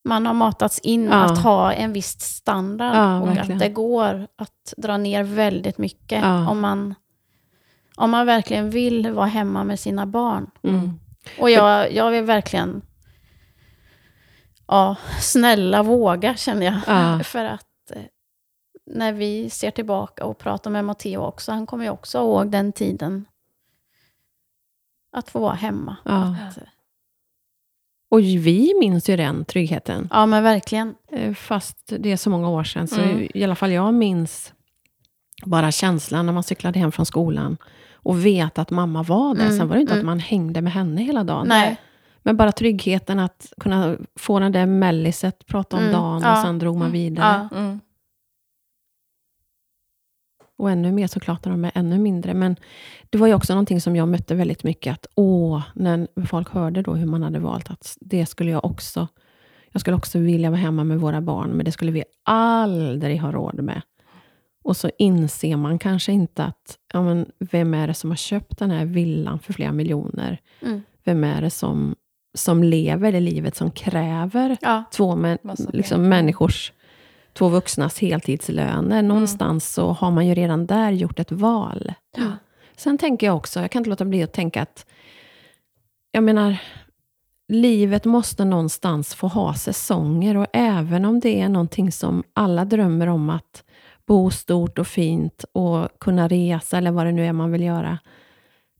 man har matats in Ja. att ha en viss standard. Ja, och verkligen. att det går att dra ner väldigt mycket Ja. om, man, om man verkligen vill vara hemma med sina barn. Mm. Och jag, jag vill verkligen... Ja, snälla våga känner jag. Ja. För att eh, när vi ser tillbaka och pratar med Matteo också, han kommer ju också ihåg den tiden. Att få vara hemma. Ja. Att, eh, Och vi minns ju den tryggheten. ja men verkligen. Eh, Fast det är så många år sedan, så Mm. i alla fall jag minns bara känslan när man cyklade hem från skolan och vet att mamma var där. Mm, Sen var det inte mm. att man hängde med henne hela dagen. Nej. Men bara tryggheten att kunna få den där melliset, prata om Mm, dagen ja. och sen drog man vidare. Ja. mm. Och ännu mer såklart när de är ännu mindre. Men det var ju också någonting som jag mötte väldigt mycket. Att åh, när folk hörde då hur man hade valt att det skulle jag också. Jag skulle också vilja vara hemma med våra barn, men det skulle vi aldrig ha råd med. Och så inser man kanske inte att, ja, men vem är det som har köpt den här villan för flera miljoner? Mm. Vem är det som, som lever det livet som kräver Ja. två män, liksom människors, två vuxnas heltidslöner. Någonstans så har man ju redan där gjort ett val. Ja. Sen tänker jag också, jag kan inte låta bli att tänka att, jag menar, livet måste någonstans få ha säsonger och även om det är någonting som alla drömmer om att bo stort och fint och kunna resa eller vad det nu är man vill göra.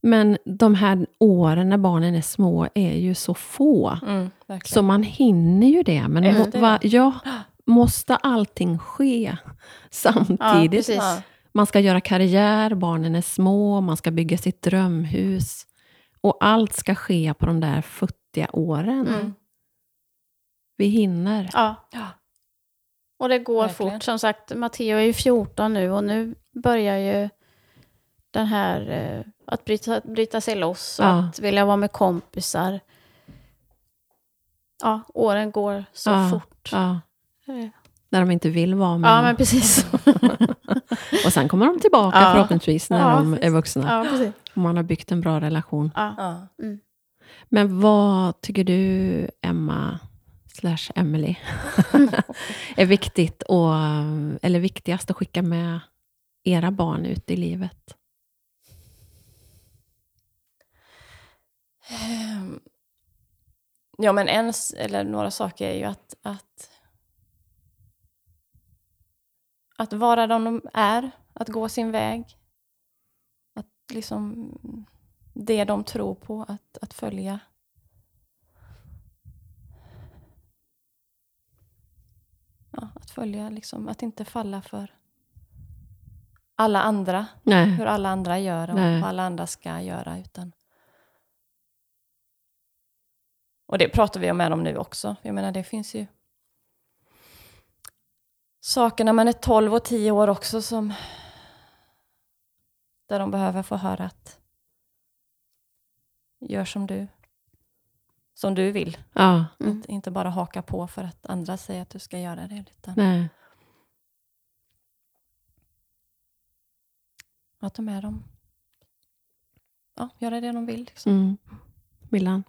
Men de här åren när barnen är små är ju så få. Mm. Så man hinner ju det. Men må, va, ja, måste allting ske Ja, samtidigt? precis. Ja. man ska göra karriär, barnen är små, man ska bygga sitt drömhus. Och allt ska ske på de där futtiga åren. Mm. Vi hinner. Ja. Ja. Och det går Verkligen. fort. Som sagt, Matteo är ju 14 nu och nu börjar ju den här eh, att bryta, bryta sig loss och Ja. att vilja vara med kompisar. Ja, åren går så Ja, fort. Ja, när de inte vill vara med. Ja, men precis. Och sen kommer de tillbaka Ja. förhoppningsvis när Ja, de är precis. vuxna. ja. Och man har byggt en bra relation. Ja. Ja. Men vad tycker du, Emma slash Emily, är viktigt och, eller viktigast att skicka med era barn ut i livet? Ja, men en, eller några saker är ju att, att, att vara de de är, att gå sin väg. Att liksom, det de tror på, att, att följa. Ja, att följa, liksom, att inte falla för alla andra, Nej. hur alla andra gör och Nej. vad alla andra ska göra. Utan och det pratar vi om med dem nu också. Jag menar, det finns ju saker när man är 12 och 10 år också som där de behöver få höra att gör som du, som du vill. Ja, Mm. Inte, inte bara haka på för att andra säger att du ska göra det. Utan nej. att ta med dem. Ja, göra det de vill. Liksom. Mm. Millan?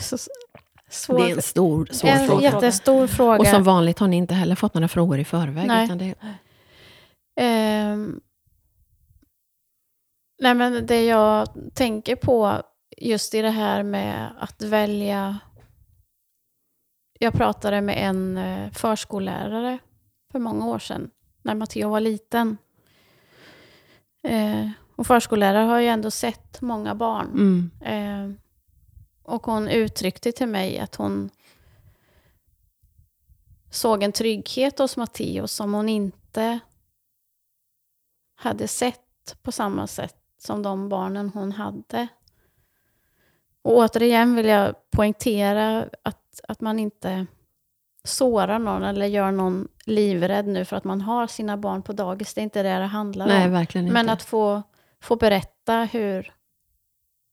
Så svår, Det är en stor, svår en fråga. jättestor fråga. Och som vanligt har ni inte heller fått några frågor i förväg. Nej. Utan det, Ehm, nej men det jag tänker på just i det här med att välja. Jag pratade med en eh, förskollärare för många år sedan när Matteo var liten. Eh, och förskollärare har ju ändå sett många barn. mm, Eh, och hon uttryckte till mig att hon såg en trygghet hos Matteo som hon inte hade sett på samma sätt som de barnen hon hade. Och återigen vill jag poängtera att, att man inte sårar någon eller gör någon livrädd nu för att man har sina barn på dagis. Det är inte det det handlar nej, om. verkligen inte. Men att få, få berätta hur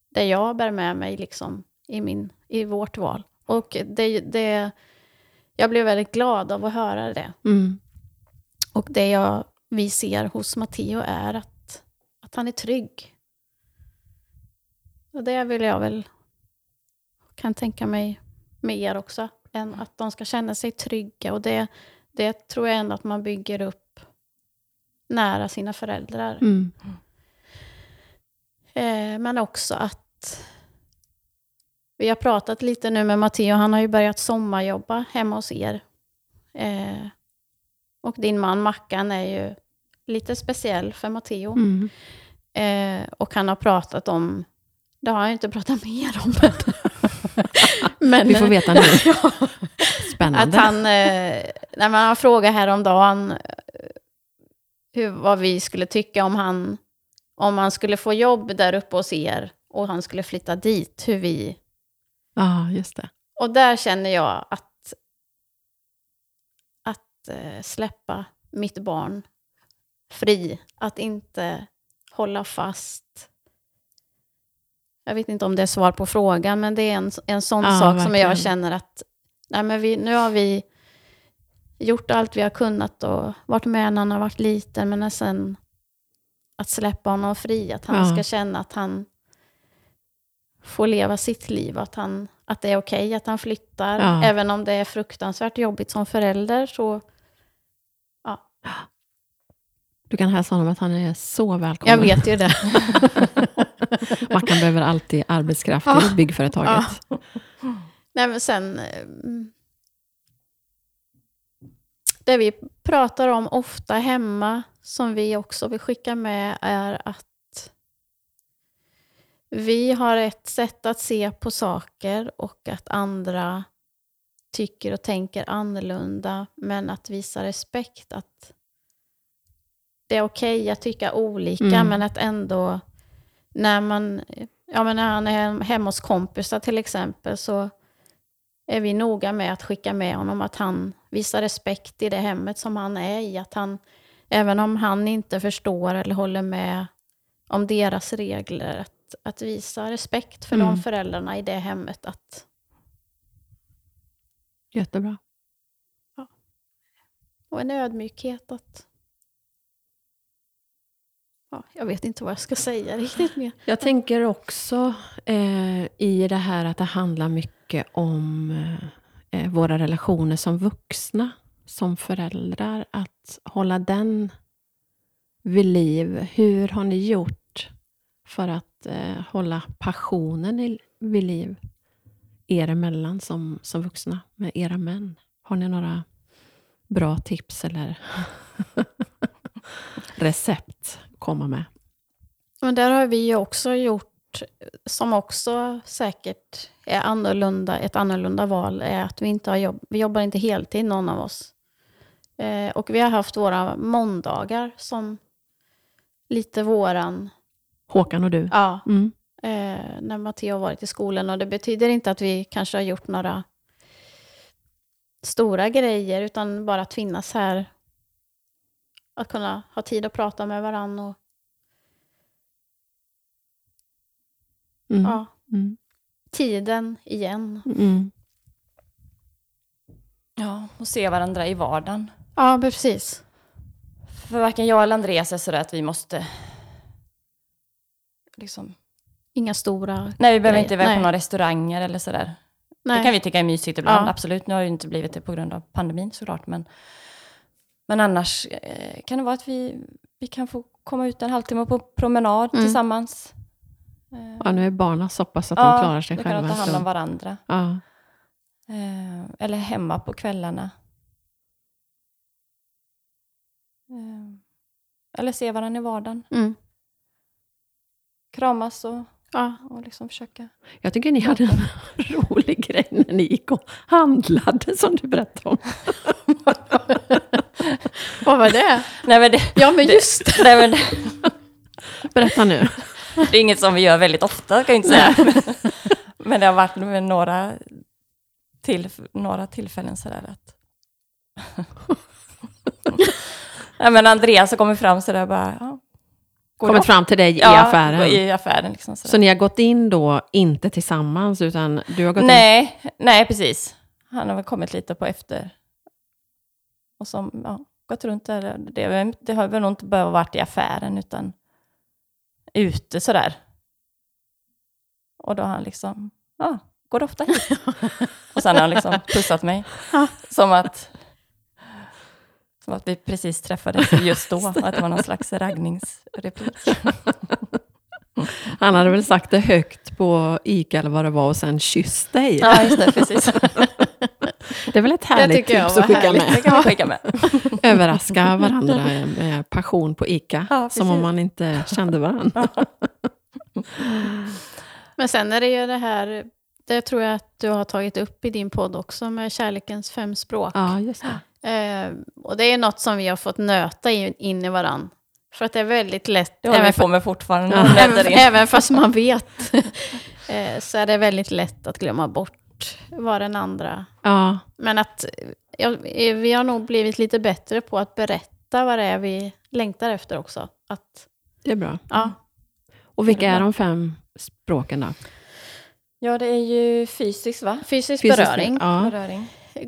det jag bär med mig liksom, i, min, i vårt val. Och det, det, jag blev väldigt glad av att höra det. Mm, Och det jag, vi ser hos Matteo är att, att han är trygg. Och det vill jag väl, kan tänka mig med er också, än att de ska känna sig trygga. Och det, det tror jag ändå att man bygger upp nära sina föräldrar. mm, Eh, men också att vi har pratat lite nu med Matteo, han har ju börjat sommarjobba hemma hos er. Eh, och din man Mackan är ju lite speciell för Matteo. mm. Eh, och han har pratat om, det har jag inte pratat mer om. men, Vi får veta nu. ja, Spännande. att han, eh, när man har frågat häromdagen eh, hur, vad vi skulle tycka om han, om han skulle få jobb där uppe hos er och han skulle flytta dit, hur vi... Ja, just det. Och där känner jag att, att eh, släppa mitt barn fri, att inte hålla fast. Jag vet inte om det är svar på frågan, men det är en, en sån Ja, sak som verkligen. jag känner att nej, men vi, nu har vi gjort allt vi har kunnat och varit med när han har varit liten, men sen att släppa honom fri, att han Ja. ska känna att han får leva sitt liv, att, han, att det är okej att han flyttar, Ja. även om det är fruktansvärt jobbigt som förälder, så Du kan hälsa honom att han är så välkommen. jag vet ju det. Mackan behöver alltid arbetskraft Ja. i byggföretaget. Nej, men sen... eh, Det vi pratar om ofta hemma, som vi också vill skicka med, är att vi har ett sätt att se på saker och att andra tycker och tänker annorlunda, men att visa respekt. Att det är okej att tycka olika, Mm. men att ändå när man, ja men när han är hem- hemma hos kompisar till exempel, så är vi noga med att skicka med honom att han visar respekt i det hemmet som han är i. Att han, även om han inte förstår eller håller med om deras regler, att, visa respekt för Mm. de föräldrarna i det hemmet. Att, Jättebra. och en ödmjukhet att... Ja, jag vet inte vad jag ska säga riktigt mer. Jag tänker också eh, i det här att det handlar mycket om eh, våra relationer som vuxna, som föräldrar. Att hålla den vid liv. Hur har ni gjort för att eh, hålla passionen i, vid liv er emellan som, som vuxna med era män? Har ni några bra tips eller recept att komma med? Men där har vi ju också gjort, som också säkert är annorlunda, ett annorlunda val, är att vi inte har jobb, vi jobbar inte heltid någon av oss. Eh, och vi har haft våra måndagar som lite våran, Håkan och du? ja, Mm. eh, när Matteo har varit i skolan. Och det betyder inte att vi kanske har gjort några stora grejer, utan bara att finnas här. Att kunna ha tid att prata med varandra. Och, Mm. ja, Mm. tiden igen. Mm. Ja, och se varandra i vardagen. Ja, precis. För varken jag eller Andreas är sådär att vi måste... Liksom, Inga stora nej, vi behöver grejer. inte iväg på några restauranger eller sådär. Nej. Det kan vi tycka är mysigt ibland, Ja. absolut. Nu har det ju inte blivit det på grund av pandemin såklart. Men, men annars eh, kan det vara att vi, vi kan få komma ut en halvtimme på promenad Mm. tillsammans. Ja, nu är barnen så pass att de klarar sig då kan själva de ta hand om varandra. Ja. Eh, eller hemma på kvällarna. Eh, eller se varandra i vardagen. Mm. Kramas och, Ja. och liksom försöka. Jag tycker ni hade en rolig grej när ni gick och handlade som du berättade om. Vad var det? Nej men det, Ja, men just det. nej, men det, Berätta nu. det är inget som vi gör väldigt ofta kan jag inte säga. men det har varit med några, till, några tillfällen sådär att... nej men Andreas har kommit fram sådär bara... Kommit fram till dig i Ja, affären. i affären liksom. Så ni har gått in då, inte tillsammans, utan du har gått in... Nej, nej precis. Han har väl kommit lite på efter. Och som, ja, gått runt där. Det, det har väl nog inte behövt varit i affären utan ute sådär. Och då har han liksom, ja, går ofta hit? och sen har han liksom pussat mig. Som att, som att vi precis träffades just då. och Att det var någon slags raggningsreplik. Han hade väl sagt det högt på ICA eller vad det var och sen kysst dig. Ja, just det, precis. Det är väl ett härligt tips att skicka härligt. Det med. kan man skicka med. Överraska varandra med passion på ICA. Ja, som om man inte kände varandra. Men sen är det ju det här, det tror jag att du har tagit upp i din podd också, med kärlekens fem språk. Ja, just det. Eh, och det är något som vi har fått nöta in, in i varann. För att det är väldigt lätt, Det håller vi även, på med fortfarande. Ja. Även, fast man vet, eh, så är det väldigt lätt att glömma bort vad den andra... Ja, Men att ja, eh, vi har nog blivit lite bättre på att berätta vad det är vi längtar efter också. Att, det är bra. ja, Och vilka är de fem språken då? Ja, det är ju fysiskt va? fysisk Fysisk- beröring, Ja, Beröring.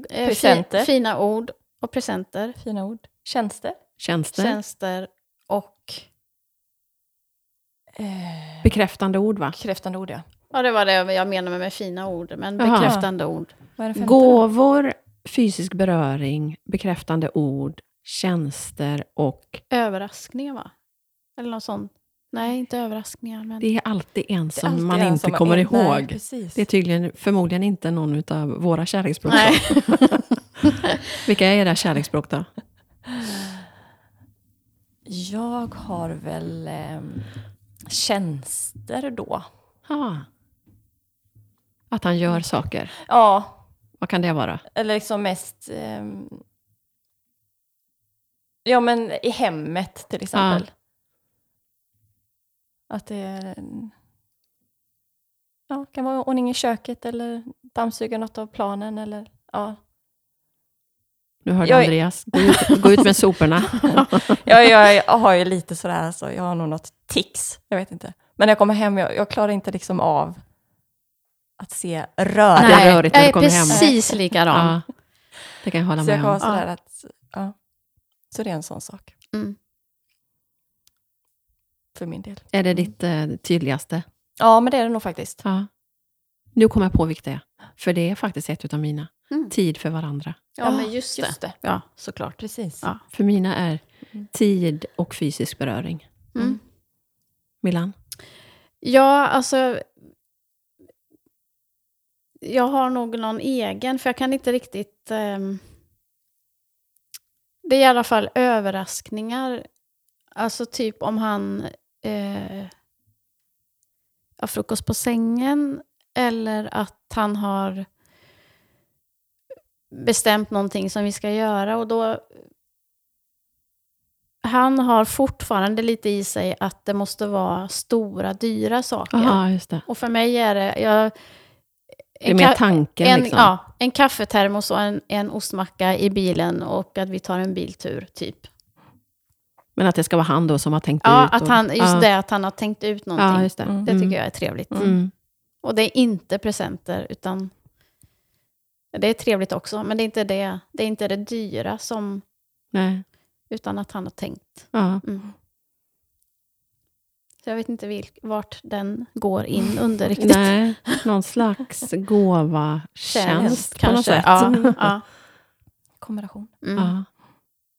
eh, Presenter. Fi, fina ord och presenter, Fina ord. Tjänster. tjänster. tjänster och... Eh, Bekräftande ord va? bekräftande ord ja. Ja, det var det jag menade med fina ord, men Jaha. bekräftande ord. Gåvor, fysisk beröring, bekräftande ord, tjänster och Överraskningar, va? Eller något sånt. Nej, inte överraskningar, men... det är alltid en som alltid man en inte som kommer är- Nej, ihåg. precis. Det är tydligen förmodligen inte någon av våra kärleksspråk. Vilka är era kärleksspråk då? Jag har väl ehm, tjänster då. Ah. Att han gör saker. Ja, Vad kan det vara? eller liksom mest... ehm, ja, men i hemmet till exempel. Att det är... Ja, kan vara ordning i köket eller dammsuga något av planen eller... Ja. Nu hörde Jag Andreas. Gå ut, gå ut med soporna. Jag, jag, jag har ju lite sådär, så jag har nog något tics. Jag vet inte. Men när jag kommer hem, jag, jag klarar inte liksom av att se rör. Nej. Det är rörigt när jag du är kommer hem. precis likadan. Ja, det kan jag hålla Så jag med vara om. sådär Ja. att, ja. Så det är en sån sak Mm. för min del. Är det ditt eh, tydligaste? Ja, men det är det nog faktiskt. Ja. Nu kommer jag på vilket det är. För det är faktiskt ett utav mina. Mm. Tid för varandra. Ja, men just det. Just det. Ja, såklart. Precis. Ja. För mina är tid och fysisk beröring. Mm. Milan? Ja, alltså... Jag har nog någon egen, för jag kan inte riktigt... ehm, det är i alla fall överraskningar. Alltså typ om han eh, har frukost på sängen eller att han har bestämt någonting som vi ska göra och då han har fortfarande lite i sig att det måste vara stora, dyra saker. Ja, just det. Och för mig är det, jag Det är mer tanken en, liksom. ja, en kaffetermos och en, en ostmacka i bilen och att vi tar en biltur, typ. Men att det ska vara han då som har tänkt Ja, ut. att och- han, just ja. det, att han har tänkt ut någonting. Ja, just det. Mm. Det tycker jag är trevligt. Mm. Och det är inte presenter, utan det är trevligt också, men det är inte det, det, är inte det dyra, som, Nej. utan att han har tänkt. Ja. Mm. Så jag vet inte vilk, vart den går in under riktigt. Nej, någon slags gåva tjänst på något kanske. sätt. Ja, ja. Kombination. Mm. Ja.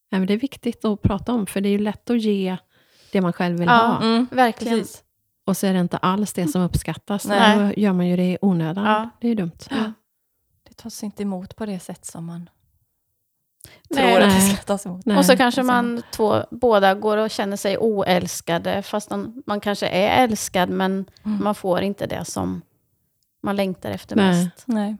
Nej, men det är viktigt att prata om, för det är ju lätt att ge det man själv vill Ja. ha. Mm. Verkligen. Precis. Och så är det inte alls det som uppskattas. Nej. Då gör man ju det i onödan. Ja. Det är ju dumt. Ja. Tas inte emot på det sätt som man Nej. tror att det Nej. ska tas emot. Nej. Och så kanske man två, båda går och känner sig oälskade, fast man, man kanske är älskad, men Mm. man får inte det som man längtar efter Nej. mest. Nej.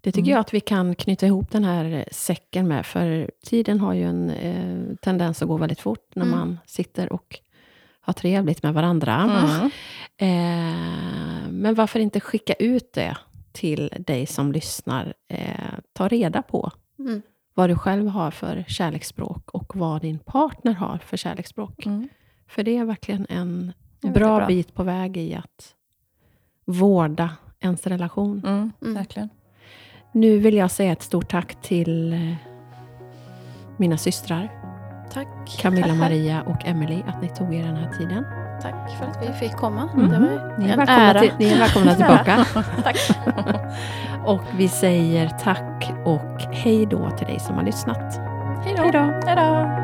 Det tycker Mm. jag att vi kan knyta ihop den här säcken med, för tiden har ju en eh, tendens att gå väldigt fort när Mm. man sitter och har trevligt med varandra. Mm. Eh, men varför inte skicka ut det till dig som lyssnar? Eh, ta reda på Mm. vad du själv har för kärleksspråk och vad din partner har för kärleksspråk. Mm. För det är verkligen en bra, bra. bit på väg i att vårda ens relation. Mm. Mm. Verkligen. Nu vill jag säga ett stort tack till eh, mina systrar Tack. Camilla, Tack, Maria och Emily att ni tog er den här tiden. Tack för att vi fick komma. Mm. Det var Ni är, en ära. till, ni är välkomna tillbaka. Tack. och vi säger tack och hej då till dig som har lyssnat. Hej då! Hej då.